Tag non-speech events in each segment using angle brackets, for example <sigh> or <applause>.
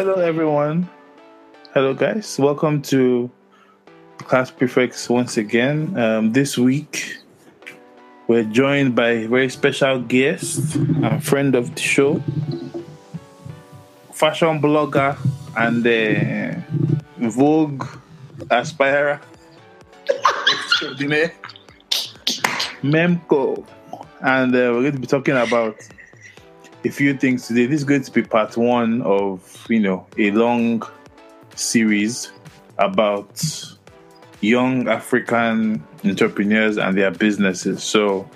Hello, everyone. Hello, guys. Welcome to Class Prefects once again. Um, this week, we're joined by a very special guest and friend of the show, fashion blogger and uh, Vogue aspirer <laughs> Memkoh. And uh, we're going to be talking about a few things today. This is going to be part one of you know a long series about young African entrepreneurs and their businesses. So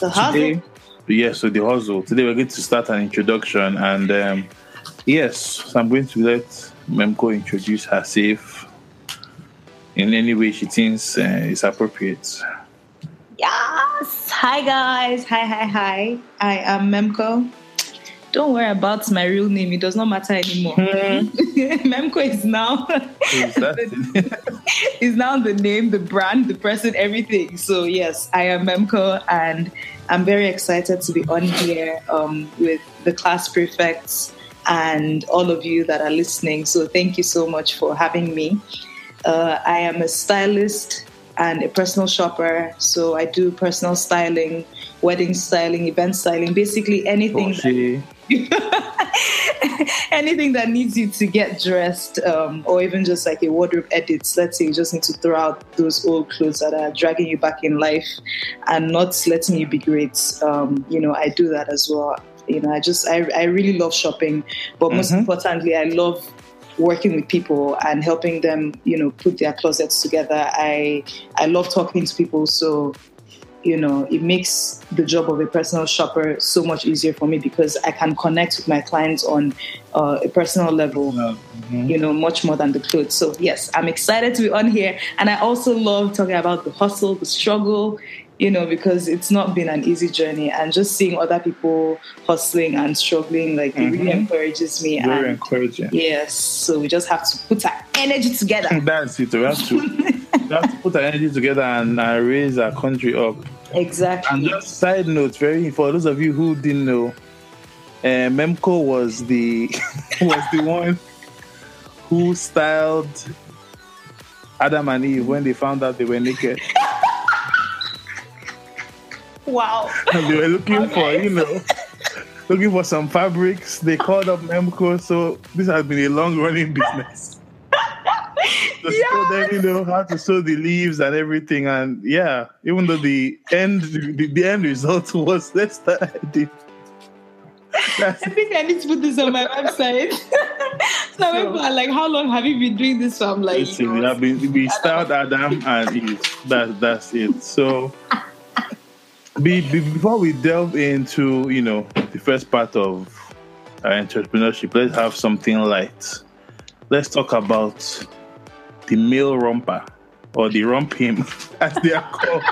The hustle. today, yes, so the hustle. Today we're going to start an introduction, and um, yes, so I'm going to let Memkoh introduce herself in any way she thinks uh, is appropriate. Hi guys. Hi, hi, hi. I am Memkoh. Don't worry about my real name. It does not matter anymore. <laughs> Memkoh is now Is that <laughs> is now the name, the brand, the person, everything. So yes, I am Memkoh and I'm very excited to be on here um, with the class prefects and all of you that are listening. So thank you so much for having me. Uh, I am a stylist and a personal shopper. So I do personal styling, wedding styling, event styling, basically anything <laughs> anything that needs you to get dressed, um, or even just like a wardrobe edit. Let's say you just need to throw out those old clothes that are dragging you back in life and not letting you be great. Um, you know, I do that as well. You know, I just I, I really love shopping, but most Mhm. importantly, I love working with people and helping them you know put their closets together. I i love talking to people so you know it makes the job of a personal shopper so much easier for me because i can connect with my clients on uh, a personal level mhm. you know much more than the clothes. So yes i'm excited to be on here. And i also love talking about the hustle the struggle you know because it's not been an easy journey and just seeing other people hustling and struggling like it really Mhm. encourages me very and encouraging. yes so we just have to put our energy together <laughs> That's it. We have to, we have to put our energy together and uh, raise our country up. Exactly. And just side note, very for those of you who didn't know, uh, Memkoh was the <laughs> was the one who styled Adam and Eve when they found out they were naked. Wow And <laughs> they were looking for, you know, looking for some fabrics. They called up Memkoh, so this has been a long running business. <laughs> Just show them, you know, how to sew the leaves and everything. And yeah, even though the end the, the end result <laughs> was less than I did. I think I need to put this on my website. so people are like, "How long have you been doing this?" So I'm like, Listen, you we know, been we styled Adam and Eve. That that's it. So be, be, before we delve into you know the first part of our entrepreneurship, let's have something light. Let's talk about the male romper or the romp him <laughs> as they are called.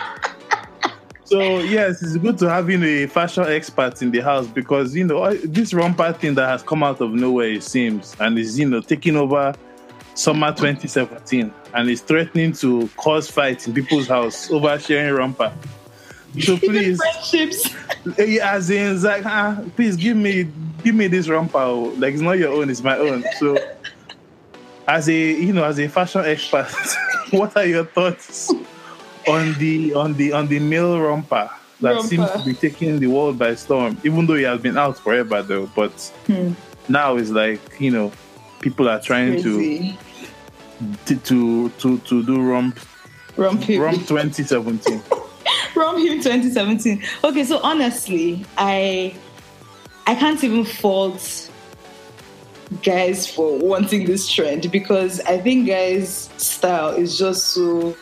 So yes, it's good to having a fashion expert in the house because you know this romper thing that has come out of nowhere it seems and is you know taking over summer 2017 and is threatening to cause fights in people's house over sharing romper. So please, friendships. as in, like, ah, please give me, give me this romper. oh. Like it's not your own, it's my own. So, as a, you know, as a fashion expert, <laughs> what are your thoughts on the on the on the male romper that Romper. seems to be taking the world by storm? Even though he has been out forever, though, but Hmm, now it's like you know, people are trying to to to to, to do Rump him. rump 2017. <laughs> <laughs> From him 2017. Okay, so honestly, I I can't even fault guys for wanting this trend because I think guys' style is just so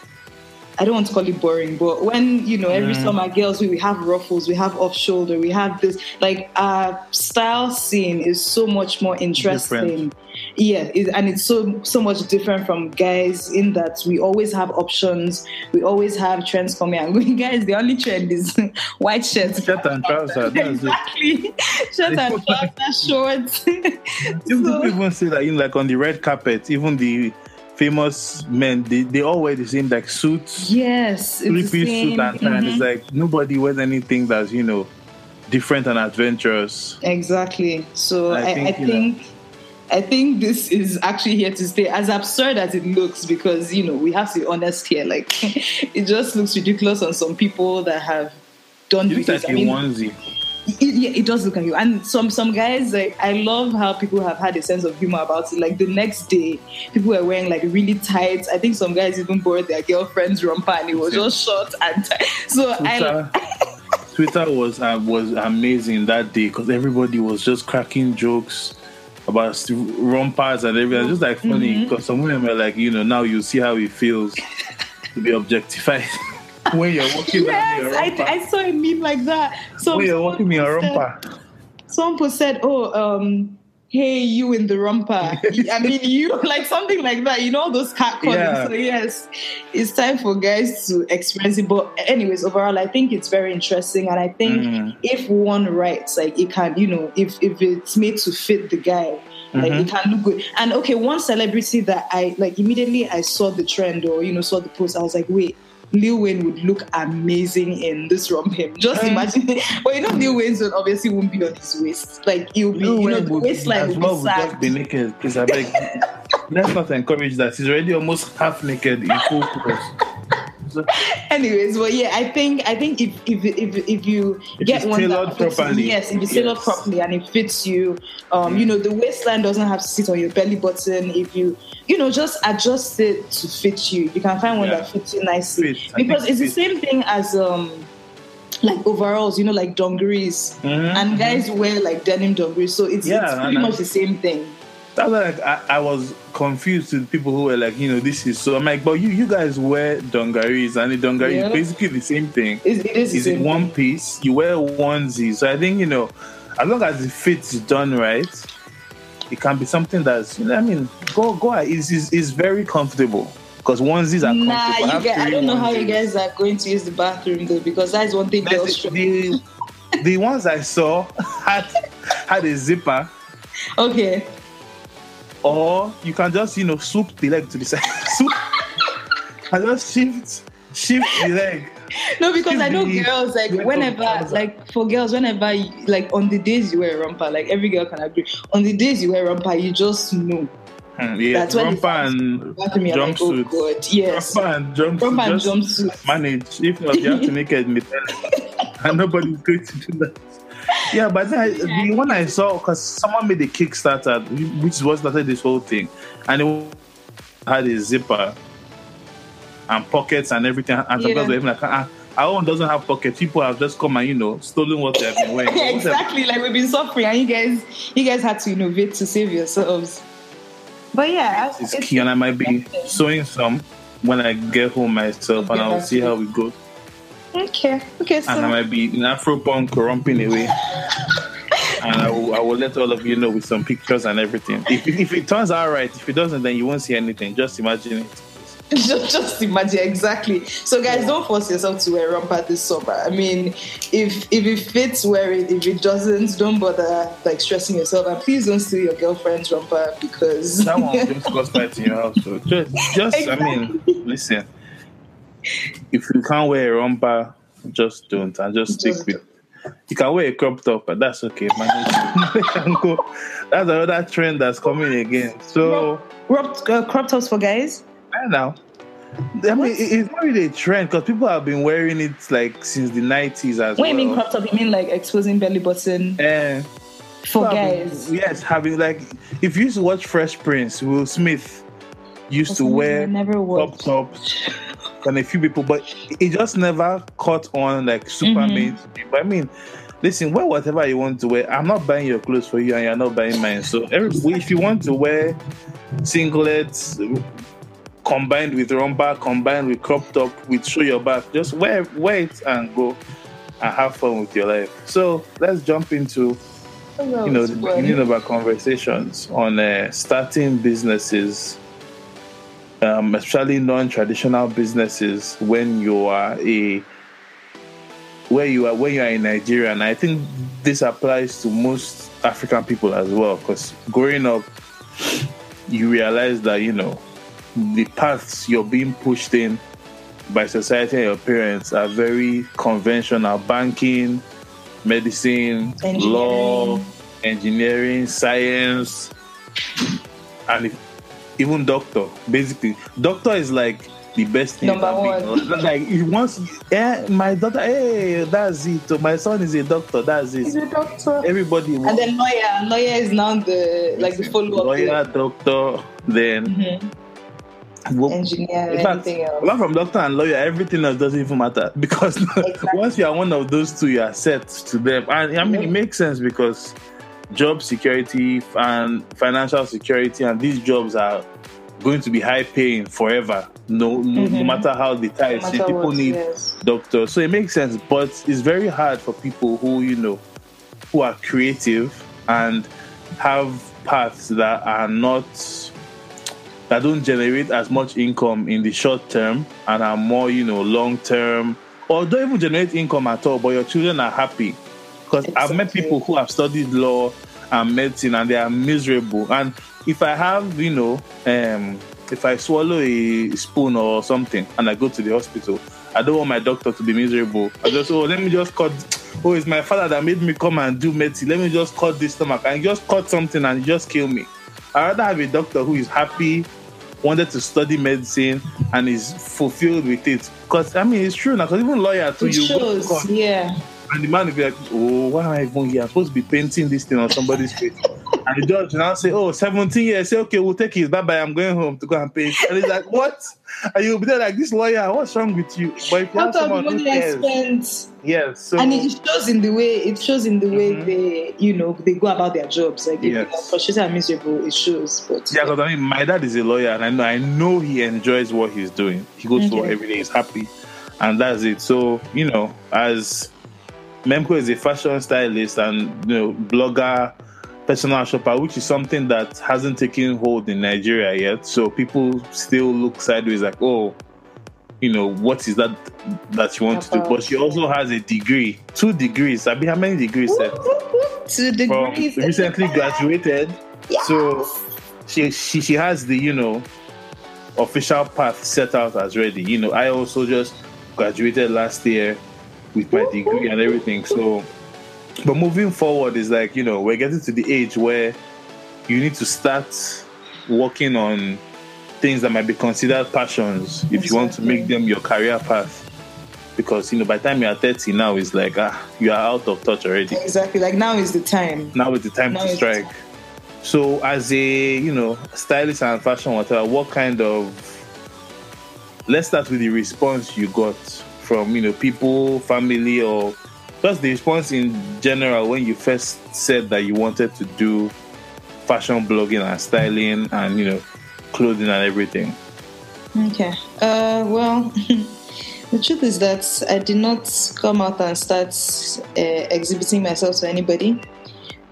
I don't want to call it boring, but when you know every Mm. summer girls we, we have ruffles, we have off shoulder, we have this like our style scene is so much more interesting. Yeah, it, and it's so so much different from guys in that we always have options, we always have trends coming <laughs> and going. Guys, the only trend is <laughs> white shirts, Shirt and trouser, that's it. exactly, <laughs> shirt and trouser, shorts. Even So- people even say that in like on the red carpet, even the famous men, they, they all wear the same like suits, yes, three-piece suit and tie. and It's Mhm. like nobody wears anything that's you know different and adventurous. Exactly. So I I, I think, think, I think this is actually here to stay. As absurd as it looks, because you know we have to be honest here. Like <laughs> it just looks ridiculous on some people that have done It looks like I a mean, onesie. it, yeah, it does look like you. And some some guys, like I love how people have had a sense of humor about it. Like the next day, people were wearing like really tight. I think some guys even borrowed their girlfriend's romper, and it was just short and tight. So I Twitter, Twitter was uh, was amazing that day because everybody was just cracking jokes about st- rompers and everything. Just like funny Mm-hmm. because some women were like, you know, now you see how it feels to be objectified <laughs> when you're walking down your yes, romper. I, I saw a meme like that. So when you're walking in a someone romper. said- Someone said, "Oh, um, hey, you in the romper." <laughs> I mean, you <laughs> like something like that. You know those cat calling. Yeah. So yes, it's time for guys to experience it. But anyways, overall, I think it's very interesting, and I think Mm. if one writes, like it can, you know, if if it's made to fit the guy. Like Mm-hmm. it can look good, and okay, one celebrity that I like immediately I saw the trend or you know saw the post, I was like, wait, Lil Wayne would look amazing in this from him. Just Mm. imagine. <laughs> But you know, Lil Wayne's obviously won't be on his waist. Like he'll be, Lil you know, the would- waistline will well be would just be naked, please. I beg. <laughs> Let's not encourage that. He's already almost half naked in full clothes. <laughs> Anyways, well, yeah, I think I think if if if, if you If get one that fits you, yes, if you tailored Yes. properly and it fits you, um, you know, the waistline doesn't have to sit on your belly button. If you you know just adjust it to fit you, you can find one Yeah. that fits you nicely Fit. Because it's the same thing as um like overalls, you know, like dungarees. Mhm, And guys wear like denim dungarees, so it's, Yeah, it's pretty much the same thing. That's why, like I, I was confused with people who were like, you know, this is so. I'm like, but you you guys wear dungarees, and the dungaree Yeah. is basically the same thing. It, it is Is it one piece? You wear onesie, so I think you know, as long as the fits done right, it can be something that's. You know, I mean, go go. It's it's, it's very comfortable because onesies are Nah, comfortable. you have guys, I don't know how you guys are going to use the bathroom though, because that's one thing girls struggle. the, the ones I saw <laughs> had had a zipper, Okay. Or you can just you know swoop the leg to the side, <laughs> swoop, and just shift shift the leg. No, because I know me. girls like whenever, like for girls, whenever like on the days you wear a romper, like every girl can agree. On the days you wear a romper, you just know. Hmm, yeah, That's romper and you're like, oh jumpsuit. god, yes. Romper and jumpsuit. Romper and jumpsuit. manage. If not, you have to make it <laughs> and nobody's going to do that. Yeah, but then I, the one I saw, because someone made a Kickstarter, which is what started this whole thing, and it had a zipper and pockets and everything. And some Yeah. were even like, ah, our own doesn't have pockets. People have just come and, you know, stolen what they've been wearing. <laughs> Yeah, exactly. Like we've been suffering, and you guys, you guys had to innovate to save yourselves. But yeah, It's key, and I might be sewing some when I get home myself, and I'll see how it goes. Okay, okay. and I might be in Afropunk romping away. and I will, I will let all of you know with some pictures and everything. If, if it turns out right, if it doesn't, then you won't see anything. Just imagine it. <laughs> just, just imagine exactly. So guys, don't force yourself to wear romper this summer. I mean, if if it fits, wear it. If it doesn't, don't bother like stressing yourself. And please don't steal your girlfriend's romper because That one will <laughs> just cause fight in your house. So just, just I mean, listen. If you can't wear a romper, just don't, and just stick with. You can wear a crop top, but that's okay. Manage. <laughs> go. That's another trend that's coming again. So. Crop, uh, crop tops for guys. I know. I mean, it- it's not really a trend because people have been wearing it like since the nineties as What well. you mean crop top? You mean like exposing belly button Eh, for people have been- guys? yes, having like if you used to watch Fresh Prince, Will Smith used For to wear never crop tops and a few people, but it just never caught on like super Mhm. mainstream. But I mean, listen, wear whatever you want to wear. I'm not buying your clothes for you, and you're not buying mine. So every, if you want to wear singlets combined with romper, combined with crop top, with show your back, just wear wear it and go and have fun with your life. So let's jump into you know the beginning of our conversations on uh, starting businesses um, especially non-traditional businesses when you are a where you are when you are in Nigeria. And I think this applies to most African people as well because growing up you realize that you know the paths you're being pushed in by society and your parents are very conventional. Banking medicine law Engineering. engineering science. And if, even doctor. Basically, doctor is like the best thing. Number one. Like he wants, yeah, my daughter. Hey, that's it. My son is a doctor. That's it. He's a doctor. Everybody. And then lawyer. Lawyer is now the like the follow up. Lawyer, doctor, then. Mm-hmm. Well, Engineer, in fact, else. apart from doctor and lawyer, everything else doesn't even matter <laughs> because Exactly. once you are one of those two, you are set to them. And I mean, it mm-hmm. makes sense because job security and financial security, and these jobs are going to be high paying forever. No, no, no Mhm. matter how the No ties, people what, need yes. doctors. So it makes sense, but it's very hard for people who you know who are creative and have paths that are not that don't generate as much income in the short term and are more, you know, long term, or don't even generate income at all, but your children are happy. Because I've met people who have studied law and medicine and they are miserable. And if I have, you know, um, if I swallow a spoon or something and I go to the hospital, I don't want my doctor to be miserable. I just, oh, let me just cut. Oh, it's my father that made me come and do medicine. Let me just cut this stomach and just cut something and just kill me. I'd rather have a doctor who is happy, wanted to study medicine, and is fulfilled with it. Because I mean, it's true now. Because even lawyer too, It you go to court, yeah. And the man will be like, "Oh, why am I even here? I'm supposed to be painting this thing on somebody's face." and the judge will now say, "Oh, 17 years. Say, okay, we'll take it. Bye bye. I'm going home to go and paint." And he's like, "What?" And you'll be there like, "This lawyer, what's wrong with you?" But if you have Out of the someone who money I cares, spent, yes. So and it shows in the way it shows in the way Mhm. they, you know, they go about their jobs. Like they Yes. are frustrated and miserable. It shows, but Yeah, because I mean, my dad is a lawyer, and I know I know he enjoys what he's doing. He goes to work every day, he's happy, and that's it. So you know, as Memkoh is a fashion stylist and you know blogger, personal shopper, which is something that hasn't taken hold in Nigeria yet. So people still look sideways, like, oh, you know, what is that that you want to do? But she also has a degree, two degrees. I mean, how many degrees? Seth? to from degrees. recently graduated. Yes. So she, she she has the you know official path set out as ready. You know, I also just graduated last year with my degree and everything. So, but moving forward is like you know we're getting to the age where you need to start working on things that might be considered passions if you want to make them your career path. Because you know, by the time you are thirty now, it's like ah, you are out of touch already Exactly. Like now is the time. now is the time Now to strike. So, as a you know stylist and fashion whatever, what kind of let's start with the response you got from you know people, family, or just the response in general when you first said that you wanted to do fashion blogging and styling and you know clothing and everything. Okay. Uh, well, <laughs> the truth is that I did not come out and start uh, exhibiting myself to anybody.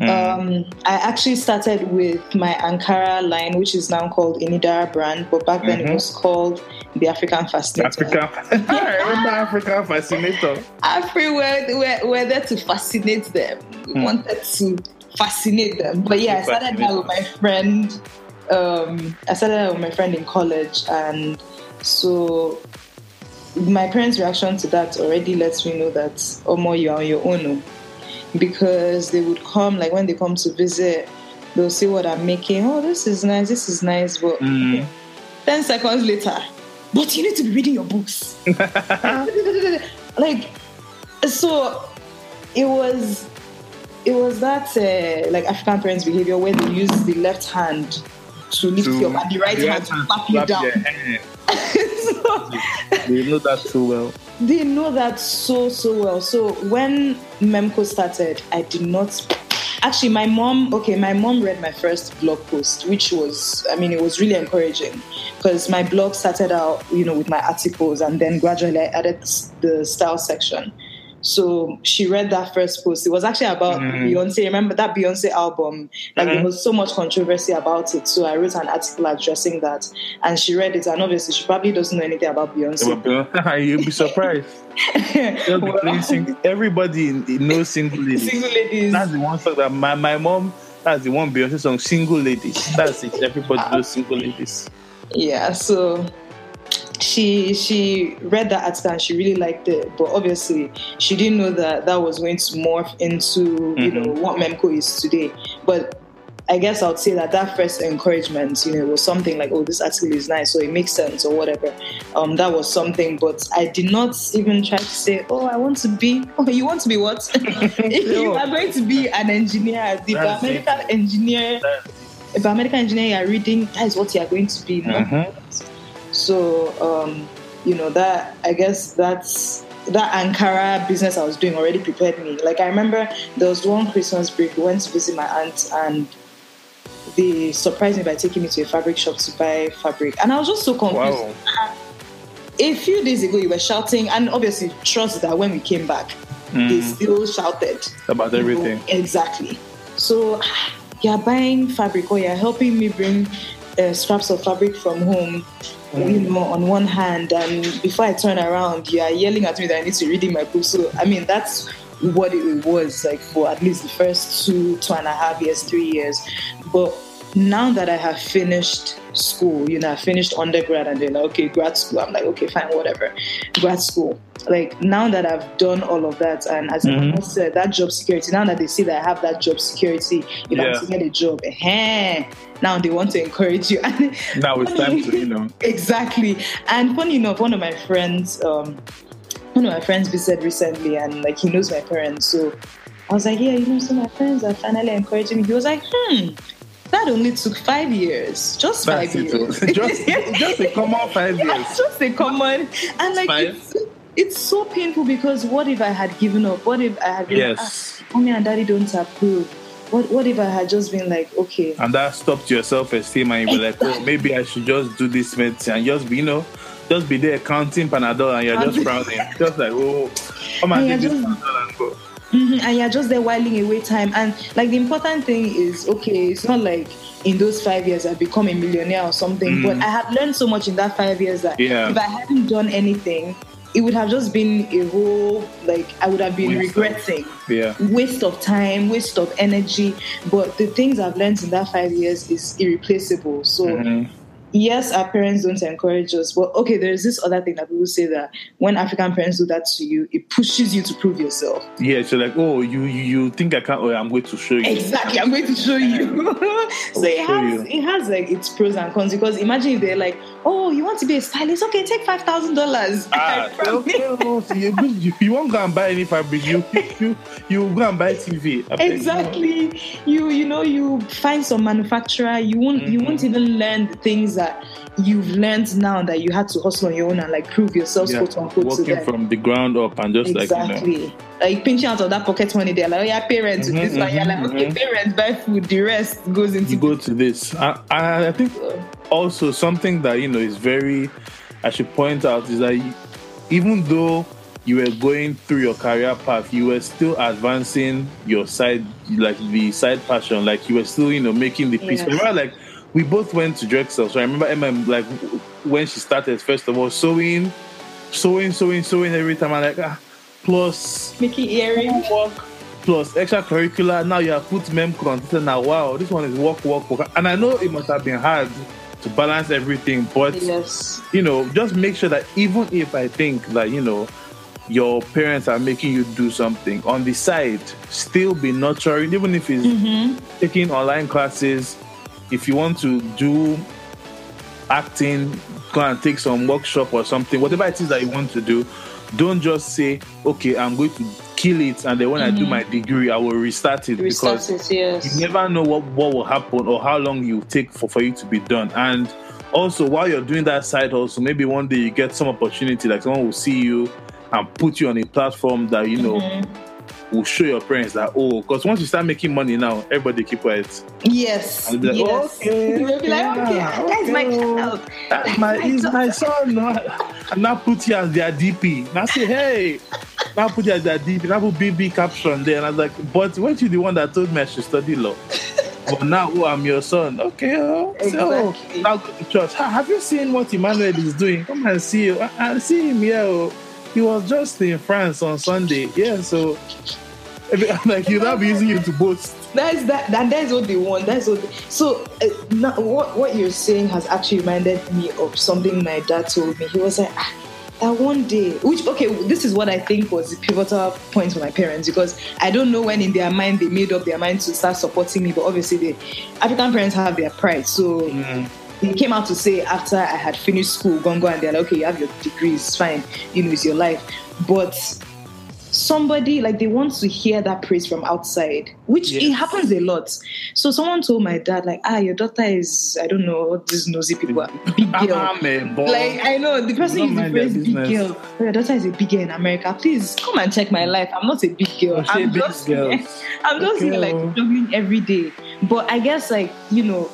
Mm. Um, I actually started with my Ankara line, which is now called Inidara brand, but back then Mhm. it was called the African Fascinator. African, I remember <laughs> African fascinator. Afri were, were, were there to fascinate them. We Hmm. wanted to fascinate them. But yeah, I started that with my friend. Um, I started that with my friend in college, and so my parents' reaction to that already lets me know that Omo, you are on your own. oh." Because they would come, like when they come to visit, they'll see what I'm making. Oh, this is nice, this is nice. But Mm. 10 seconds later, but you need to be reading your books. <laughs> like, so it was, it was that uh, like African parents' behavior where they use the left hand to lift To- you up and the right the hand to hand slap you down. <laughs> so, They know that so well. they know that so so well. So when Memkoh started, I did not. Actually, my mom. Okay, my mom read my first blog post, which was, I mean, it was really encouraging because my blog started out, you know, with my articles, and then gradually I added the style section. So she read that first post. It was actually about Mhm. Beyonce. Remember that Beyonce album? Like there Mhm. was so much controversy about it. So I wrote an article addressing that, and she read it. And obviously, she probably doesn't know anything about Beyonce. <laughs> You'll be surprised. <laughs> Be Well, sing- Everybody knows single ladies. single ladies. That's the one song that my, my mom. That's the one Beyonce song. Single ladies. That's it. Everybody knows single ladies. yeah so she she read that article and she really liked it but obviously she didn't know that that was going to morph into you Mhm. know what Memkoh is today but I guess I would say that that first encouragement, you know, was something like, oh, this article is nice, so it makes sense or whatever. Um, that was something, but I did not even try to say, oh, I want to be. <laughs> Oh, you want to be what? if <laughs> <laughs> you are going to be an engineer, the biomedical engineer, a biomedical engineer you are reading, that is what you are going to be. Uh-huh. So, um, you know, that I guess that's that Ankara business I was doing already prepared me. Like I remember there was one Christmas break, we went to visit my aunt and they surprised me by taking me to a fabric shop to buy fabric. And I was just so confused. Wow. A few days ago you were shouting and obviously trust that when we came back, they still shouted. About you know, everything. Exactly. So you're buying fabric or you're helping me bring uh, scraps of fabric from home, you know, on one hand, and before I turn around, you are yelling at me that I need to read in my book. So, I mean, that's what it was like for at least the first two, two and a half years, three years. But now that I have finished school, you know, I finished undergrad and then, okay, grad school, I'm like, okay, fine, whatever. Grad school. Like, now that I've done all of that, and as Mhm. I said, that job security, now that they see that I have that job security, if Yeah. I'm to get a job, eh, now they want to encourage you. <laughs> Now it's time to, you know. <laughs> exactly. And funny enough, one of my friends, um, one of my friends visited recently, and like he knows my parents, so I was like, yeah, you know, so my friends are finally encouraging me. He was like, hmm, that only took five years, just That's five years. <laughs> just, just a common five Yeah, years. just a common, and like Five. it's, it's so painful because what if I had given up? What if I had been like, Yes. ah, mommy and daddy don't approve? What what if I had just been like, okay, And that stopped your self esteem, and you were like, oh, maybe I should just do this medicine and just be, you know, just be there counting Panadol and you're just <laughs> frowning. Just like, oh, come and And take this Panadol and go. Mhm, and you're just there whiling away time. And like the important thing is, okay, it's not like in those five years I've become a millionaire or something, Mm. but I have learned so much in that five years that Yeah. if I hadn't done anything, it would have just been a whole like I would have been Waste of- regretting. Yeah. Waste of time, waste of energy. But the things I've learned in that five years is irreplaceable. So Mhm. Yes, our parents don't encourage us, but okay, there's this other thing that people say that when African parents do that to you, it pushes you to prove yourself. Yeah, so like, oh, you you, you think I can't? Oh, I'm going to show you. Exactly, I'm going to show you. <laughs> <laughs> so it has you. it has like its pros and cons because imagine if they're like, oh, you want to be a stylist? Okay, take five thousand dollars. <laughs> Ah, okay, oh, you, you, won't go and buy any fabric. You you you go and buy TV. I. Exactly. You you know you find some manufacturer. You won't you won't even learn the things that you've learned now that you had to hustle on your own and like prove yourself, Yeah, quote unquote, to Working from the ground up and just like you know. exactly. Like pinching out of that pocket money, they're like, oh yeah, parents, Mhm, this one. You're like, okay, mhm. parents buy food. The rest goes into you go to this. I, I, think also something that you know is very I should point out is that even though you were going through your career path, you were still advancing your side like the side passion, like you were still, you know, making the piece. Yeah. Remember, like we both went to Drexel. So I remember Emma like when she started, first of all, sewing, sewing, sewing, sewing every time. I'm like, ah, plus Mickey earrings. work plus extracurricular. Now you have put Memkoh on Twitter. Now, wow, this one is work, work, work. And I know it must have been hard to balance everything, but Yes. you know, just make sure that even if I think that you know your parents are making you do something on the side, still be nurturing, even if it's Mm-hmm. taking online classes. If you want to do acting, go and take some workshop or something, whatever it is that you want to do, don't just say, okay, I'm going to kill it and then when I do my degree, I will restart it Restart because it, yes. you never know what, what will happen or how long you take for, for you to be done. And also, while you're doing that side also, maybe one day you get some opportunity, like someone will see you and put you on a platform that you know Mm-hmm. Will show your parents that oh, because once you start making money now, everybody keep quiet. Yes. And be like, yes. okay, <laughs> They'll be like, okay, yeah, that's my child. That's my is my son. And <laughs> now put you as their DP. Now say, hey, now put you as their DP. Now put BB caption there. And I was like, but weren't you the one that told me I should study law? <laughs> but now, oh, I'm your son. Okay, oh, so Exactly. now go to church. Ha, have you seen what Emmanuel is doing? Come and see you. I, I see him here. Oh. He was just in France on Sunday. Yeah, so I'm <laughs> like, you'll not be using you to boast. That's that. That that's what they want. That's what. They, so uh, now, what what you're saying has actually reminded me of something my dad told me. He was like, ah, that one day, which okay, this is what I think was the pivotal point for my parents because I don't know when in their mind they made up their mind to start supporting me, but obviously the African parents have their pride, so. Mm. They came out to say after I had finished school, go and they're like, okay, you have your degrees, fine, you know, it's your life. But somebody like they want to hear that praise from outside which it happens a lot. So someone told my dad like ah your daughter is i don't know what these nosy people are big girl. I'm like i know the person used the phrase big girl. "Oh, your daughter is a big girl in america. Please come and check my life. I'm not a big girl. I'm big just girl. <laughs> i'm just here like struggling every day. But i guess like you know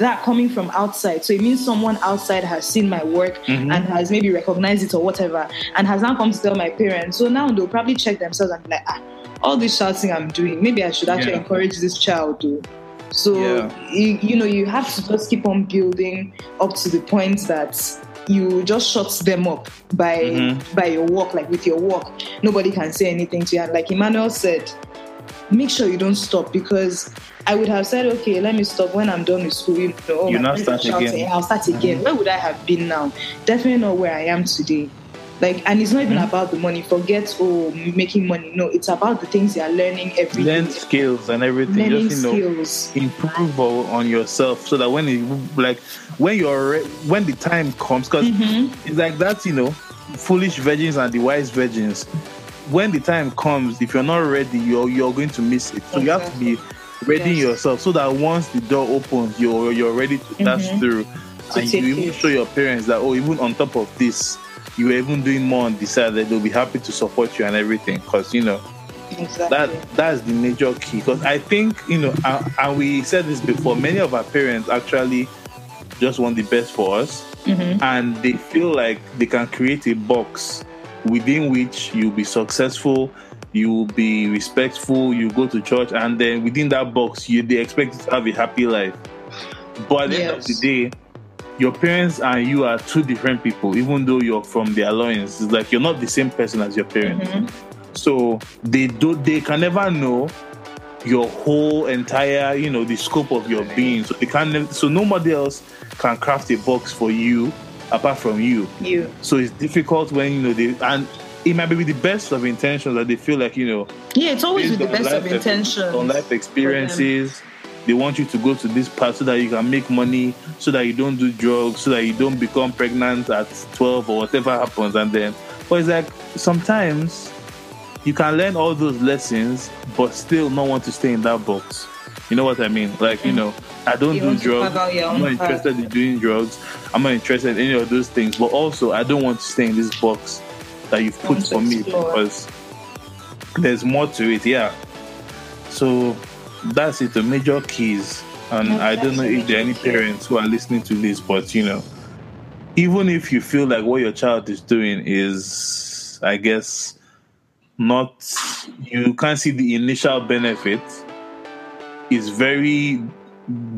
that coming from outside. So it means someone outside has seen my work Mhm. and has maybe recognized it or whatever, and has now come to tell my parents. So now they'll probably check themselves and be like, ah, all this shouting I'm doing, maybe I should actually Yeah. encourage this child to. So Yeah. you, you know, you have to just keep on building up to the point that you just shut them up by Mhm. by your work, like with your work. Nobody can say anything to you. And like Emmanuel said, make sure you don't stop because I would have said, okay, let me stop when I'm done with school. You know, oh, You friends start shouting, again. I'll start again. Where would I have been now? Definitely not where I am today. Like, and it's not even Mhm. about the money. Forget oh making money. No, it's about the things you are learning every Learn skills and everything. Learning Just you know, skills. improve on yourself so that when you like when you're re- when the time comes, because Mhm. it's like that, you know, foolish virgins and the wise virgins. When the time comes, if you're not ready, you're you're going to miss it. So you have to be ready Yes. yourself so that once the door opens, you're you're ready to dash Mhm. through, To and you even it. show your parents that oh, even on top of this, you were even doing more on the side that they'll be happy to support you and everything. Because you know Exactly. that that's the major key because i think you know and, we said this before many of our parents actually just want the best for us Mhm. and they feel like they can create a box within which you'll be successful you'll be respectful you go to church and then within that box you they expect you to have a happy life. But at the end of the day your parents and you are two different people even though you're from the alliance. It's like you're not the same person as your parents. Mhm. so they do they can never know your whole entire you know the scope of your being. So they can nev- so nobody else can craft a box for you apart from you You. so it's difficult when you know they and it might be with the best of intentions that they feel like you know Yeah, it's always with the best of intentions. on life experiences they want you to go to this path so that you can make money so that you don't do drugs so that you don't become pregnant at 12 or whatever happens and then but it's like sometimes you can learn all those lessons but still not want to stay in that box you know what i mean? Like you know i don't You do drugs. carve out your i'm not interested in doing drugs. I'm not interested in any of those things. But also i don't want to stay in this box that you've put for me because there's more to it yeah. So that's it the major keys. And Yeah, i don't know if there are any parents who are listening to this but you know even if you feel like what your child is doing is i guess not you can't see the initial benefit is very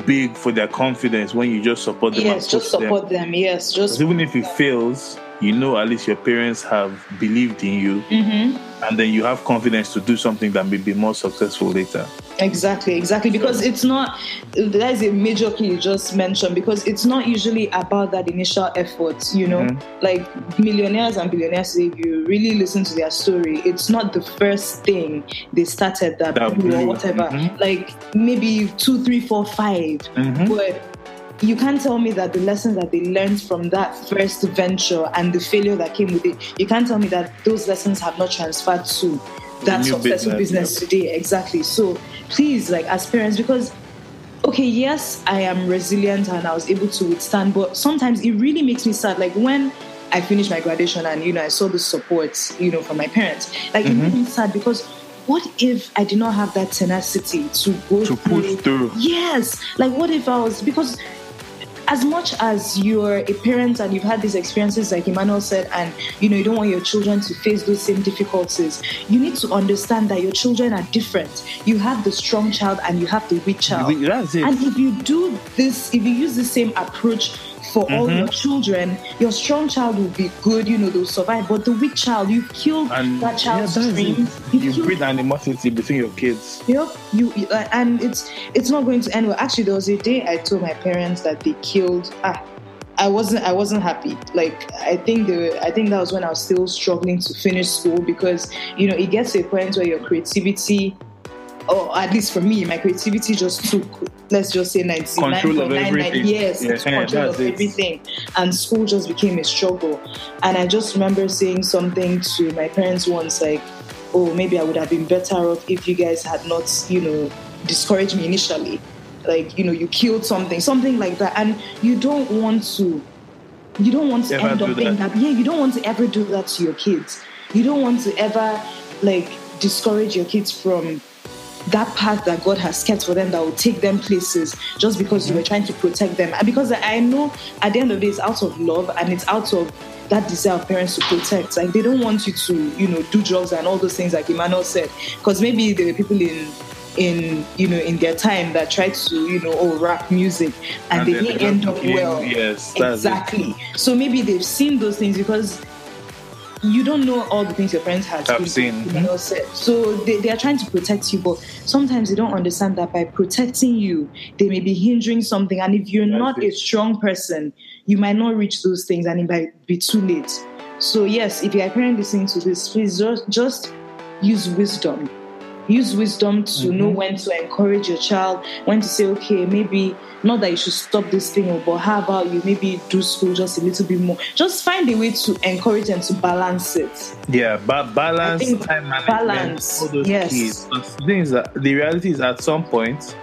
big for their confidence when you just support them Yes, just push them. support them. Yes, just. even if it fails you know at least your parents have believed in you Mhm. And then you have confidence to do something that may be more successful later Exactly, exactly. Because it's not that is a major key you just mentioned. Because it's not usually about that initial effort. You know, Mhm. like millionaires and billionaires. If you really listen to their story, it's not the first thing they started that, That blew or whatever. Mhm. Like maybe two, three, four, five. Mhm. But you can't tell me that the lessons that they learned from that first venture and the failure that came with it, you can't tell me that those lessons have not transferred to that successful business, business today. Exactly. So please, like as parents, because okay, yes, I am resilient and I was able to withstand, but sometimes it really makes me sad. Like when I finished my graduation and you know I saw the support, you know, from my parents, like it made mm-hmm. me sad because what if I did not have that tenacity to go to push through Yes. Like, what if I was because as much as you're a parent and you've had these experiences, like Emmanuel said, and you know you don't want your children to face those same difficulties, you need to understand that your children are different. You have the strong child and you have the weak child. that's it And if you do this, if you use the same approach for all Mhm. your children, your strong child will be good, you know, they'll survive. But the weak child, you've killed and that child's yeah, that's dream. it. You've you breed animosity between your kids Yep, you you- uh, and it's it's not going to end well. Actually, there was a day I told my parents that they killed. Ah, I wasn't I wasn't happy. Like I think the I think that was when I was still struggling to finish school because you know it gets to a point where your creativity or at least for me, my creativity just took, let's just say, 99.99 years yeah, control of it. everything. And school just became a struggle. And I just remember saying something to my parents once, like, oh, maybe I would have been better off if you guys had not, you know, discouraged me initially. Like, you know, you killed something, something like that. And you don't want to, you don't want to ever end up being that. that. Yeah, you don't want to ever do that to your kids. You don't want to ever, like, discourage your kids from that path that God has kept for them that will take them places just because you were trying to protect them. And because I know at the end of the day, it's out of love and it's out of that desire of parents to protect. Like they don't want you to, you know, do drugs and all those things like Emmanuel said. Because maybe there were people in in you know in their time that tried to you know oh rap music and, and they didn't end up well yes exactly so maybe they've seen those things because you don't know all the things your friends have I've seen. So they, they are trying to protect you, but sometimes they don't understand that by protecting you, they may be hindering something. And if you're That's not it. a strong person, you might not reach those things and it might be too late. So yes, if you're currently listening to this, please just, just use wisdom use wisdom to mm-hmm. know when to encourage your child, when to say, okay, maybe not that you should stop this thing, but how about you maybe do school just a little bit more? Just find a way to encourage and to balance it. Yeah, but balance, time management, balance. all those yes. keys. The thing is that the reality is at some point,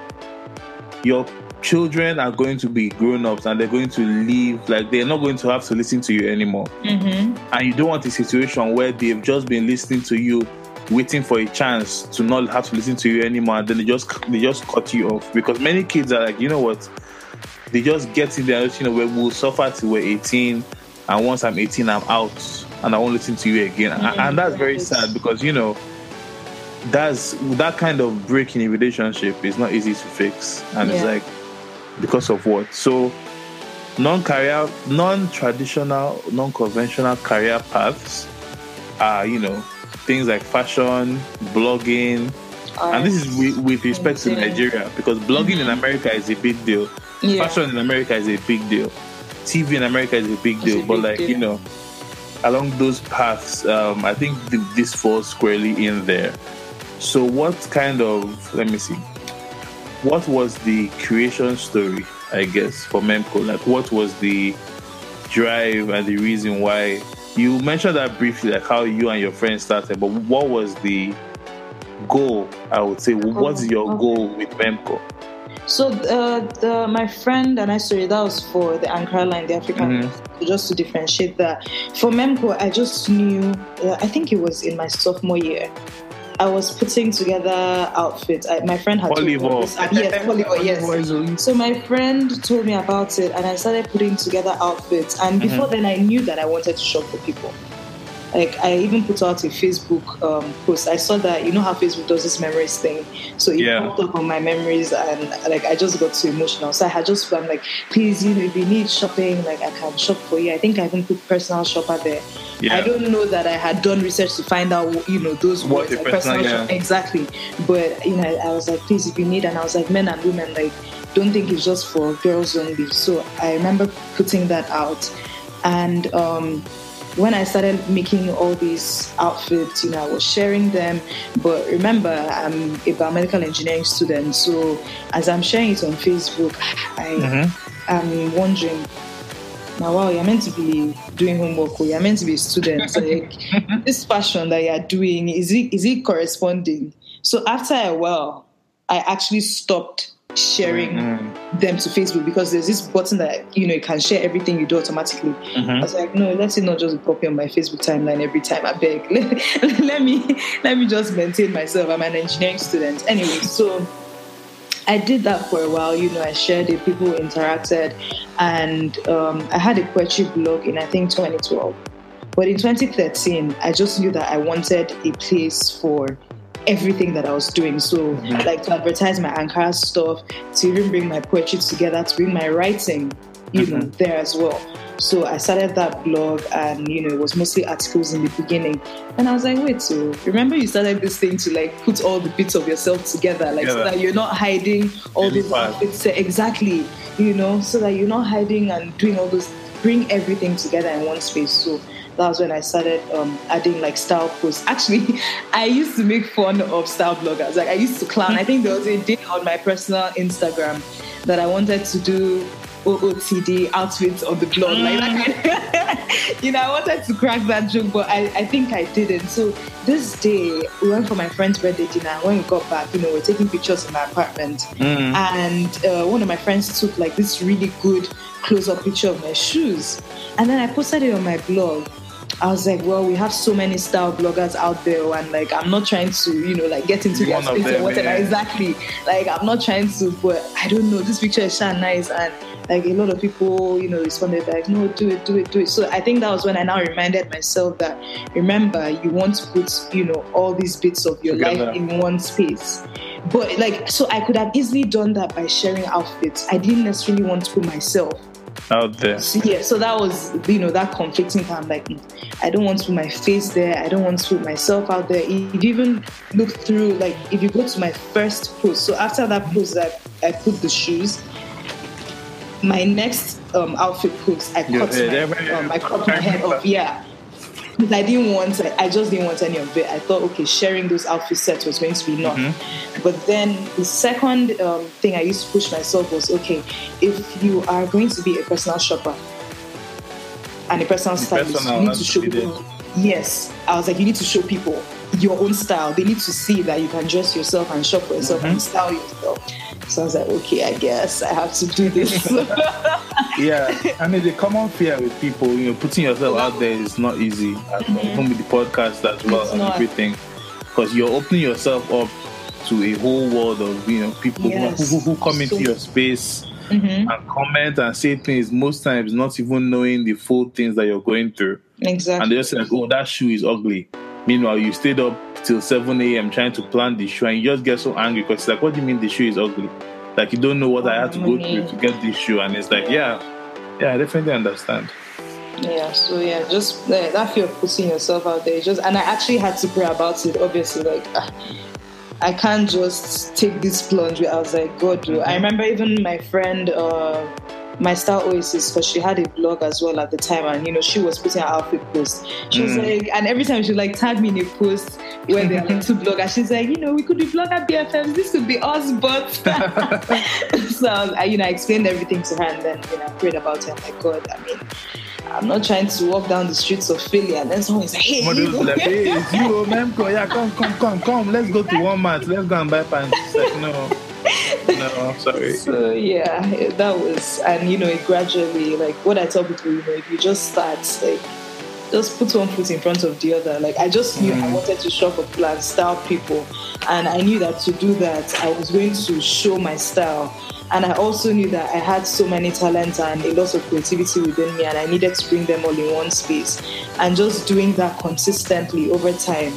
your children are going to be grown ups and they're going to leave like they're not going to have to listen to you anymore mm-hmm. and you don't want a situation where they've just been listening to you waiting for a chance to not have to listen to you anymore. And then they just they just cut you off because many kids are like, you know what? They just get in there, you know, we'll suffer till we're 18, and once I'm 18, I'm out, and I won't listen to you again. Mm-hmm. And that's very sad because you know that's that kind of break in a relationship is not easy to fix, and yeah. it's like because of what? So non-career, non-traditional, non-conventional career paths are, you know, things like fashion, blogging, and this is with, with respect to Nigeria because blogging mm-hmm. in America is a big deal. Yeah. Fashion in America is a big deal. TV in America is a big deal. A but big like deal. you know, along those paths, um, I think th- this falls squarely in there. So, what kind of let me see, what was the creation story? I guess for Memkoh, like what was the drive and the reason why you mentioned that briefly, like how you and your friends started, but what was the goal? I would say, what's your okay. goal with Memkoh? So uh, the, my friend and I, sorry, that was for the Ankara line, the African, mm-hmm. just to differentiate that. For Memkoh, I just knew, uh, I think it was in my sophomore year. I was putting together outfits. I, my friend had volleyball. Told me, yes, volleyball, yes. So my friend told me about it, and I started putting together outfits. And before mm-hmm. then, I knew that I wanted to shop for people. Like I even put out a Facebook um, post. I saw that you know how Facebook does this memories thing, so it yeah. popped up on my memories, and like I just got too emotional. So I had just I'm like, please, you know, if you need shopping, like I can shop for you. I think I even put personal shopper there. Yeah. I don't know that I had done research to find out, you know, those what words, like personal, yeah. exactly. But you know, I was like, please, if you need, and I was like, men and women, like, don't think it's just for girls only. So I remember putting that out, and. um when I started making all these outfits, you know, I was sharing them. But remember, I'm a biomedical engineering student, so as I'm sharing it on Facebook, I mm-hmm. am wondering. Now, wow, you're meant to be doing homework, or you're meant to be a student. like <laughs> this fashion that you're doing, is it is it corresponding? So after a while, I actually stopped sharing mm-hmm. them to Facebook because there's this button that you know you can share everything you do automatically. Mm-hmm. I was like, no, let's it not just copy on my Facebook timeline every time. I beg, let, <laughs> let me let me just maintain myself. I'm an engineering student anyway, so. I did that for a while, you know, I shared it, people interacted, and um, I had a poetry blog in I think 2012. But in 2013, I just knew that I wanted a place for everything that I was doing. So, mm-hmm. like to advertise my Ankara stuff, to even bring my poetry together, to bring my writing you mm-hmm. know, there as well. So I started that blog, and you know, it was mostly articles in the beginning. And I was like, wait, so remember you started this thing to like put all the bits of yourself together, like so that you're not hiding all these outfits exactly, you know, so that you're not hiding and doing all those, bring everything together in one space. So that was when I started um, adding like style posts. Actually, <laughs> I used to make fun of style bloggers. Like I used to clown. I think there was a day on my personal Instagram that I wanted to do OOTD outfits on the blog. Like that <laughs> you know, I wanted to crack that joke, but I, I think I didn't. So this day, we went for my friend's birthday dinner. When we got back, you know, we're taking pictures in my apartment. Mm. And uh, one of my friends took like this really good close up picture of my shoes. And then I posted it on my blog. I was like, well, we have so many style bloggers out there, and like, I'm not trying to, you know, like get into their space or whatever. Yeah. Exactly. Like, I'm not trying to, but I don't know. This picture is so nice, and like a lot of people, you know, responded like, no, do it, do it, do it. So I think that was when I now reminded myself that remember, you want to put, you know, all these bits of your Together. life in one space. But like, so I could have easily done that by sharing outfits. I didn't necessarily want to put myself out there. So, yeah, so that was you know that conflicting time. Like, I don't want to put my face there. I don't want to put myself out there. If you even look through, like, if you go to my first post, so after that post that I put the shoes, my next um, outfit post, I cut my, um, I cropped my head off. Yeah, because I didn't want, I just didn't want any of it. I thought, okay, sharing those outfit sets was going to be enough. Mm-hmm. But then the second um, thing I used to push myself was, okay, if you are going to be a personal shopper and a personal stylist, personal, you need to show people. Yes, I was like, you need to show people your own style. They need to see that you can dress yourself and shop for yourself mm-hmm. and style yourself. So I was like, okay, I guess I have to do this. <laughs> yeah, I mean, the common fear with people, you know, putting yourself out there is not easy. Mm-hmm. Even with the podcast as well it's and not. everything, because you're opening yourself up to a whole world of you know people yes. who, who, who, come so, into your space. Mm-hmm. And comment and say things most times not even knowing the full things that you're going through. Exactly. And they're just like, oh, that shoe is ugly. Meanwhile, you stayed up till 7 a.m. trying to plan the shoe and you just get so angry because it's like, what do you mean the shoe is ugly? Like, you don't know what I had to go through to get this shoe. And it's like, yeah, yeah, I definitely understand. Yeah, so yeah, just uh, that fear of putting yourself out there. Just and I actually had to pray about it. Obviously, like uh, I can't just take this plunge. I was like, God, do. I remember even my friend. Uh, my style oasis because she had a blog as well at the time and you know she was putting her outfit post she was mm. like and every time she like tag me in a post where they're like two bloggers she's like you know we could be blogger BFFs this could be us but <laughs> <laughs> so I, you know I explained everything to her and then you know I prayed about it I'm like God I mean I'm not trying to walk down the streets of Philly and then someone is like, hey, you like, hey, it's you, oh, Memkoh. Yeah, come, come, come, come. Let's go to Walmart. Let's go and buy pants. like, no no, sorry. So yeah, that was, and you know, it gradually, like what I tell people, you know, if you just start, like, just put one foot in front of the other. Like I just knew mm. I wanted to shop a plans, style people, and I knew that to do that, I was going to show my style. And I also knew that I had so many talents and a lot of creativity within me, and I needed to bring them all in one space. And just doing that consistently over time,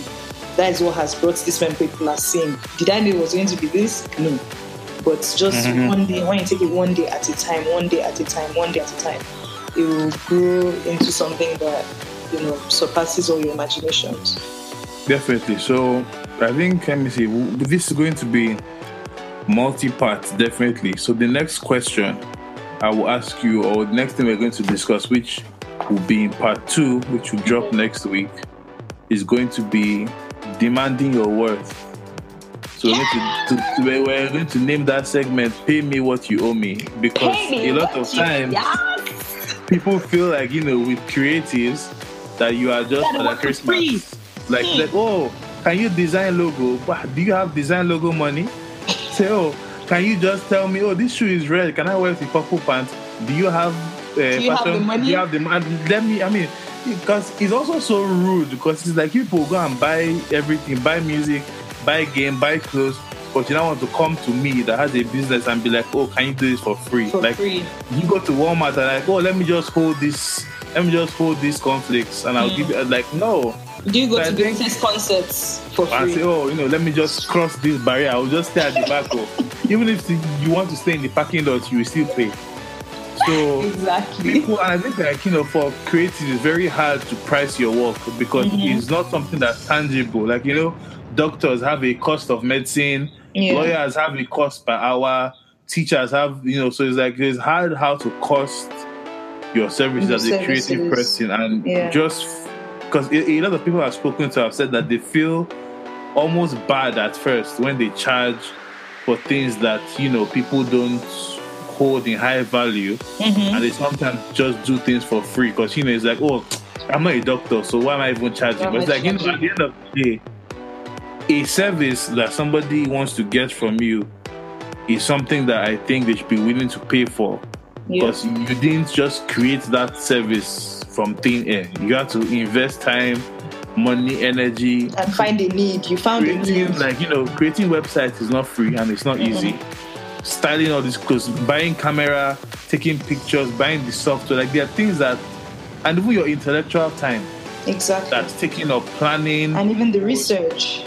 that is what has brought this many people are seeing. Did I know it was going to be this? No. But just mm-hmm. one day, when you take it one day at a time, one day at a time, one day at a time, it will grow into something that you know surpasses all your imaginations. Definitely. So I think let me see. This is going to be multi-part, definitely. So the next question I will ask you, or the next thing we're going to discuss, which will be in part two, which will drop next week, is going to be demanding your worth so going to, to, we're going to name that segment "Pay Me What You Owe Me" because me a lot of times yes. people feel like you know with creatives that you are just for the Christmas, like like oh, can you design logo? Do you have design logo money? Say oh, can you just tell me oh this shoe is red? Can I wear the purple pants? Do you have uh, Do you have the money? Do you have the money? Let me. I mean because it's also so rude because it's like people go and buy everything, buy music, buy game, buy clothes, but you don't want to come to me that has a business and be like, oh, can you do this for free? For like free. you go to Walmart and like, oh, let me just hold this, let me just hold these conflicts, and I'll mm. give you like, no. Do you go but to business concerts for free? I say, oh, you know, let me just cross this barrier. I'll just stay at the back. Of, <laughs> even if you want to stay in the parking lot, you will still pay. So exactly. people, and I think like you know, for creative, it's very hard to price your work because Mhm. it's not something that's tangible. Like you know, doctors have a cost of medicine, Yeah. lawyers have a cost per hour, teachers have you know. So it's like it's hard how to cost your services Your as a creative person, and Yeah. just because a, a lot of people I've spoken to have said that they feel almost bad at first when they charge for things that you know people don't hold in high value Mhm. and they sometimes just do things for free because you know it's like oh i'm not a doctor so why am i even charging Why but it's like you know at the end of the day a service that somebody wants to get from you is something that i think they should be willing to pay for Yeah. because you didn't just create that service from thin air you had to invest time money energy And find a need. You found a need. like you know creating websites is not free and it's not Mhm. easy styling all these clothes buying camera taking pictures buying the software like there are things that and even your intellectual time exactly. that's taking up planning and even the research.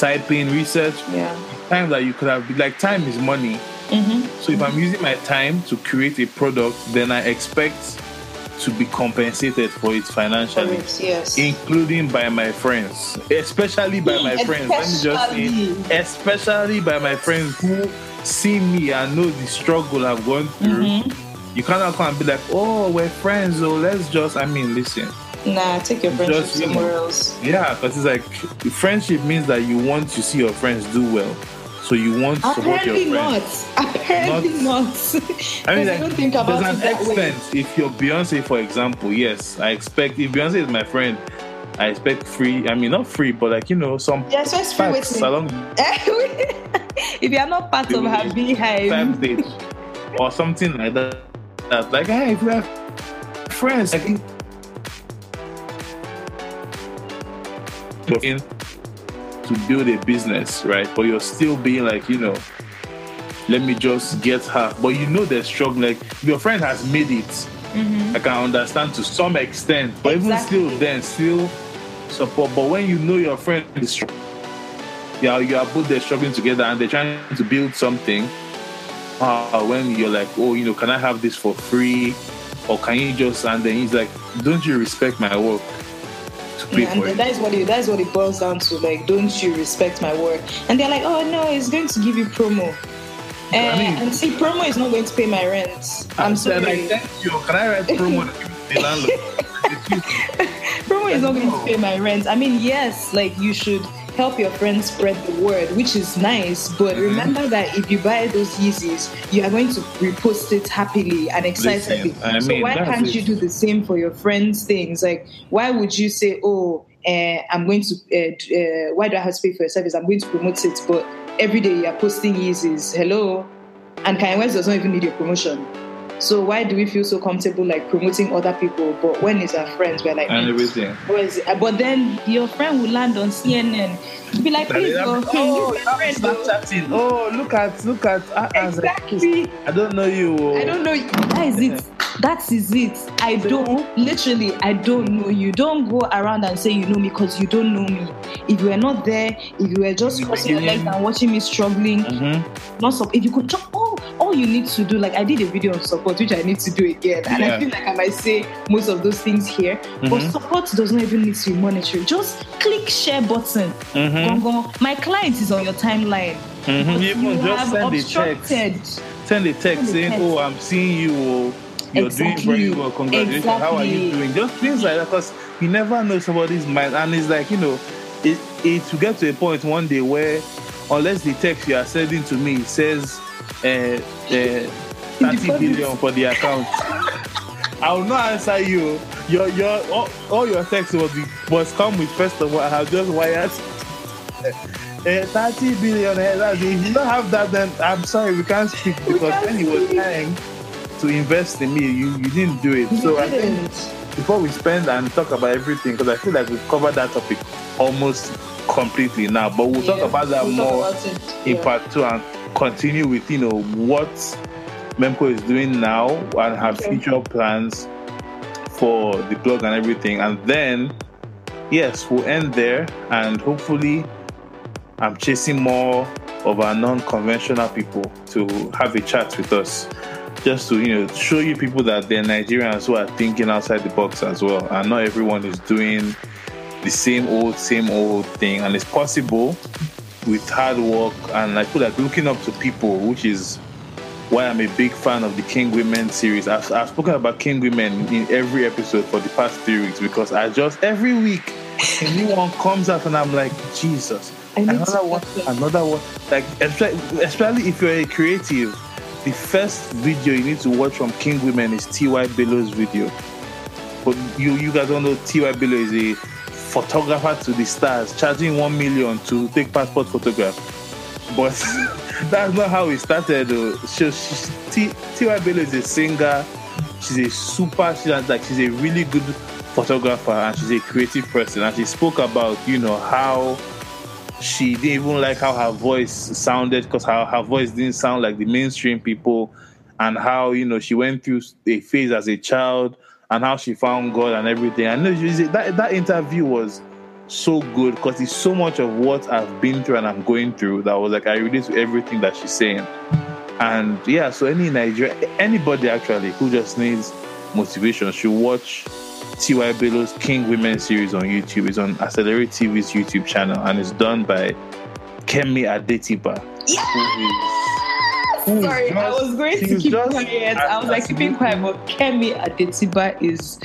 Typing research Yeah. time that you could have like time is money hmm so if i'm using my time to create a product then i expect to be compensated for it financially yes. including by my friends, especially by my friends. Let me just say, especially by my friends who see me and know the struggle I've gone through. Mhm. You cannot come and be like, oh, we're friends, so let's just, I mean, listen. Nah, take your friendship Just, you know, somewhere else. Yeah, because it's like friendship means that you want to see your friends do well. So you want to support your Apparently friends. not. Apparently not. I mean, <laughs> like, I don't think about there's an that way. extent. If you're Beyonce, for example, yes, I expect if Beyonce is my friend, I expect free. I mean, not free, but like you know, some Yeah, so it's free with along <laughs> if you are not part of her BeyHive, <laughs> or something like that. That like, hey, if you have friends, like, you're to build a business, right? But you're still being like, you know, let me just get her. But you know they're struggling. Like your friend has made it. Mhm. I can understand to some extent, but Exactly. even still, then still support. But when you know your friend is, str- yeah, you are both there struggling together, and they're trying to build something. Uh, when you're like, oh, you know, can I have this for free, or can you just? And then he's like, don't you respect my work Yeah, and for then it? that is what it that is what it boils down to. Like, don't you respect my work? And they're like, oh no, it's going to give you promo. Uh, I mean- and see, promo is not going to pay my rent. I'm sorry. I thank you. Can I write <laughs> promo to the landlord? <laughs> promo is not going to pay my rent. I mean, yes, like you should help your friends spread the word, which is nice. But Mhm. remember that if you buy those Yeezys, you are going to repost it happily and excitedly. Listen, I so mean, why can't it. you do the same for your friends' things? Like, why would you say, "Oh, uh, I'm going to. Uh, uh, why do I have to pay for your service? I'm going to promote it." But every day you are posting Yeezys. Hello, and Kanye West does not even need your promotion. So why do we feel so comfortable like promoting other people? But when it's our friends, we're like, and "Mm, everything. where is it? But then your friend will land on CNN. You'll be like, please then go. Oh, You're my friend, though." Snapchatting. Oh, look at, look at. I, I like, Exactly. I don't know you. oh. I don't know. you. That is it. That is it. I don't. Literally, I don't know you. Don't go around and say you know me because you don't know me. If you were not there, if you were just crossing your legs and watching me struggling, Mhm. not so. If you could just all, all you need to do, like I did a video on support, which I need to do again, and Yeah. I feel like I might say most of those things here. But Mhm. support does not even need to be monetary. Just click share button. Mhm. Gong. My client is on your timeline. Mhm. But Even you just send a text. obstructed. Send a text Send saying, text. "Oh, I'm seeing you. Oh, you're Exactly. doing very well. Congratulations. How are you doing?" Just things like that, because you never know somebody's mind, and it's like you know, it it to get to a point one day where, unless the text you are sending to me says, uh, uh, 30 Deposit. billion for the account. <laughs> I will not answer you. Your your all, all your texts will be must come with first of all. I have just wired uh, 30 billion. eh, that's it. If you don't have that, then I'm sorry, we can't speak because can't when you speak. trying to invest in me, you, you didn't do it. So You I think before we spend and talk about everything, because I feel like we've covered that topic almost completely now, but we'll talk about that we'll more about it. in Yeah. part two and continue with you know what Memkoh is doing now and her Okay. future plans for the blog and everything. And then yes, we'll end there and hopefully I'm chasing more of our non-conventional people to have a chat with us. just to you know show you people that they're Nigerians who are thinking outside the box as well, and not everyone is doing the same old, same old thing, and it's possible with hard work and I feel like looking up to people, which is why I'm a big fan of the King Women series. I've, I've spoken about King Women in every episode for the past three weeks because I just every week a new one comes out and I'm like, Jesus, another one, another one. Like especially if you're a creative, the first video you need to watch from King Women is T.Y. Bello's video. But you you guys don't know T.Y. Bello is a photographer to the stars, charging one million to take passport photograph. But <laughs> that's not how it started. Though. She, she, T, T.Y. Bello is a singer. She's a super. She's like she's a really good photographer and she's a creative person. And she spoke about you know how she didn't even like how her voice sounded because her, her voice didn't sound like the mainstream people and how you know she went through a phase as a child and how she found God and everything. Know that that interview was so good because it's so much of what I've been through and I'm going through that was like I relate to everything that she's saying. And yeah, so any Nigeria, anybody actually who just needs motivation should watch T.Y. Bello's King Women series on YouTube. It's on Accelerate TV's YouTube channel and it's done by Kemi Adetiba. Yeah! Sorry, just, I was going to keep quiet. I was like keeping quiet, but Kemi Adetiba is.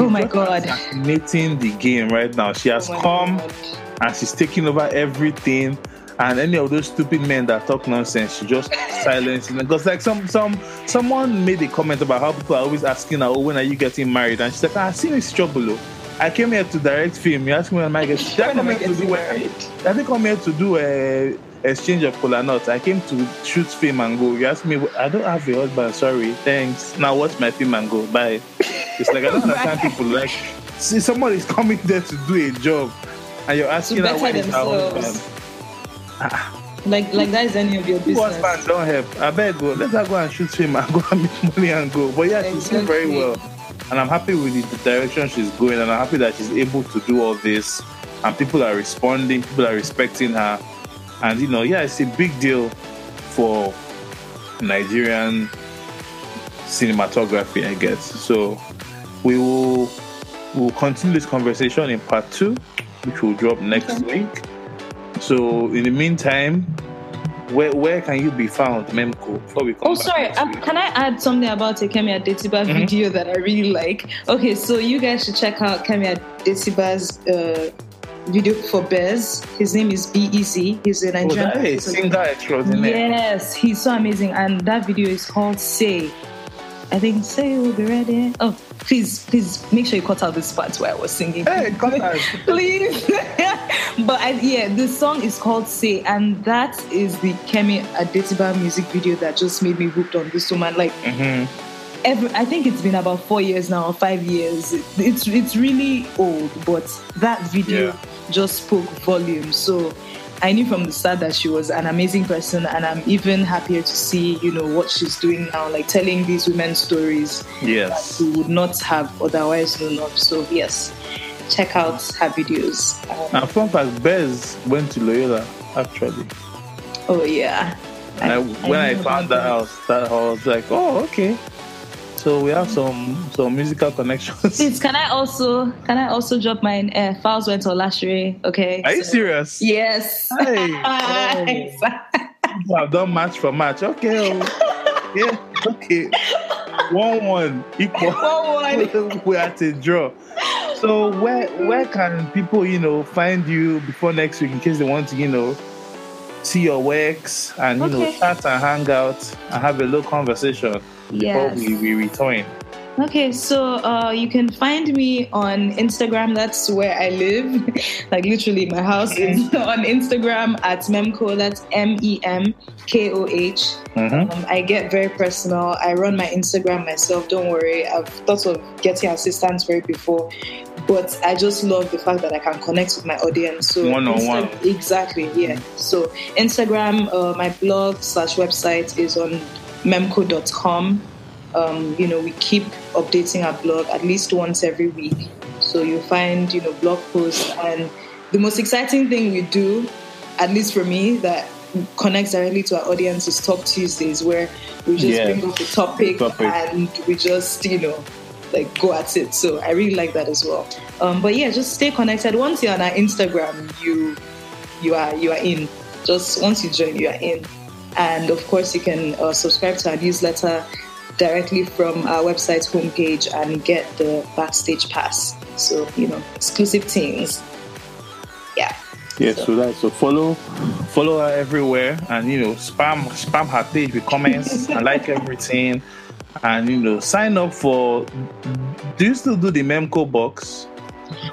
Oh my god! Fascinating the game right now. She has oh come god. and she's taking over everything. And any of those stupid men that talk nonsense, she just silences them. Because like some some someone made a comment about how people are always asking her, "Oh, when are you getting married?" And she's like, "I see this trouble." Oh. I came here to direct film. You ask me when I? Did I come here to do? Married? I did come here to do a exchange of kola nuts. I came to shoot film and go. You ask me, I don't have a husband. Sorry, thanks. Now watch my film and go. Bye. It's like I don't <laughs> understand people like see someone is coming there to do a job, and you're asking her what is her husband. Like like that is any of your business. Husband don't help. I beg oh, go. Let her go and shoot film and go and make money and go. But yeah, she's doing very well. And I'm happy with the direction she's going, and I'm happy that she's able to do all this. And people are responding, people are respecting her and you know, yeah, it's a big deal for Nigerian cinematography, I guess. So we will we'll continue this conversation in part two, which will drop next okay. week. So in the meantime, where where can you be found, Memkoh? Before we come oh, sorry. Um, can I add something about a Kemi Adetiba mm-hmm. video that I really like? Okay, so you guys should check out Kemi Adetiba's uh, video for Bez. His name is B Easy. He's a Nigerian. Oh, singer extraordinaire. Yes, he's so amazing. And that video is called Say. I think Say will be ready. Oh, please, please make sure you cut out this part where I was singing. Hey, cut out. <laughs> please. <laughs> but I, yeah, the song is called Say, and that is the Kemi Adetiba music video that just made me hooked on this woman. Like, mm-hmm every, I think it's been about four years now, or five years. It's it's really old, but that video yeah. just spoke volumes. So I knew from the start that she was an amazing person, and I'm even happier to see, you know, what she's doing now, like telling these women's stories yes. that we would not have otherwise known of. So yes, check out her videos. Um, and fun fact, Bez went to Loyola actually. Oh yeah. I, I, when I, I found that out, that I was like, oh okay. So we have some some musical connections. Please, can I also can I also drop my uh, files went to Lashere? Okay. Are so, you serious? Yes. Hey, <laughs> oh. I've done match for match. Okay. Oh. yeah. Okay. One one equal. One one. <laughs> we had to draw. So where where can people you know find you before next week in case they want to you know see your works and you okay. know chat and hang out and have a little conversation? Yes. before we, we return. Okay, so uh, you can find me on Instagram. That's where I live. <laughs> like literally, my house is <laughs> on Instagram at Memkoh. That's M E M K O H. Mm-hmm. Um, I get very personal. I run my Instagram myself. Don't worry. I've thought of getting assistance for it before, but I just love the fact that I can connect with my audience. So one on one. Exactly. Yeah. So Instagram, uh, my blog slash website is on memkoh.com. Um, you know, we keep updating our blog at least once every week. So you'll find, you know, blog posts. And the most exciting thing we do, at least for me, that connects directly to our audience is Talk Tuesdays, where we just Yeah. bring up a topic, Topic. and we just, you know, like go at it. So I really like that as well. Um, but yeah, just stay connected. Once you're on our Instagram, you you are you are in. Just once you join, you are in. And of course, you can uh, subscribe to our newsletter directly from our website's homepage and get the backstage pass. So you know, exclusive things. Yeah. Yeah, so that so follow follow her everywhere and you know spam spam her page with comments <laughs> and like everything and you know sign up for do you still do the Memkoh box?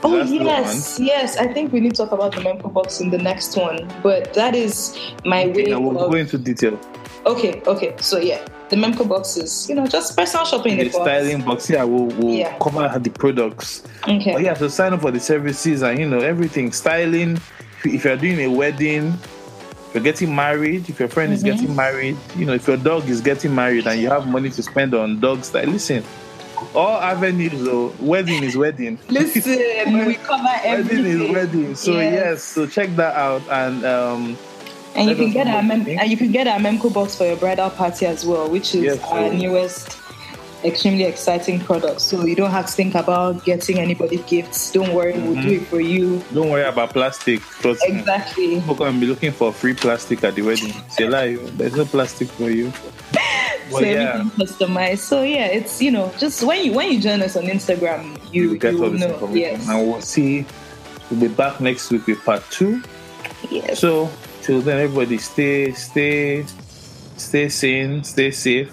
Oh That's yes, yes. I think we need to talk about the Memkoh box in the next one. But that is my way Okay, now we'll of go into detail. Okay, okay. So yeah, the Memkoh box is you know just personal shopping in The box. styling box, yeah, we'll, we'll Yeah. cover the products. Okay. But yeah, so sign up for the services and you know everything styling. If you- If you're doing a wedding, if you're getting married, if your friend is Mhm. getting married, you know, if your dog is getting married and you have money to spend on dog style, listen. All avenues, though, wedding is wedding. <laughs> <laughs> Listen, we cover everything. wedding is wedding. So yes. so check that out and um and you can get our mem- and you can get our Memkoh box for your bridal party as well, which is Yes, our newest, extremely exciting product. So you don't have to think about getting anybody gifts. Don't worry, we'll Mm-hmm. do it for you. don't worry about plastic. Trust. Exactly. People can be looking for free plastic at the wedding. Say lie, there's no plastic for you. So But yeah, everything customized. So yeah, it's you know just when you when you join us on Instagram, you you get you all this know. information. Yes. And we'll see. We'll be back next week with part two. yes. So till then, everybody stay, stay, stay sane, stay safe,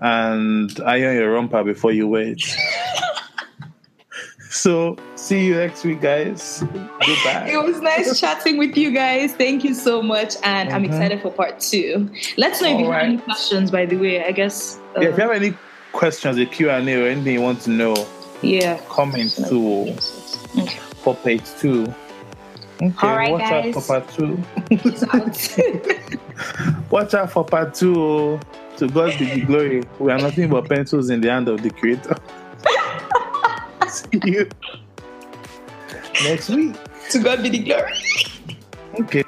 and iron your romper before you wear it. <laughs> so see you next week, guys. Goodbye. It was nice chatting with you guys. Thank you so much, and I'm Mhm. excited for part two. Let's know if you have any questions. By the way, I guess. Uh, Yeah, if you have any questions, a Q and A, or anything you want to know, yeah. comment to Okay. for page two. Okay, Alright, watch out guys. for part two. Out. <laughs> Watch out for part two. To God be the glory. We are nothing but pencils in the hand of the Creator. <laughs> See you next week. to God be the glory. Okay.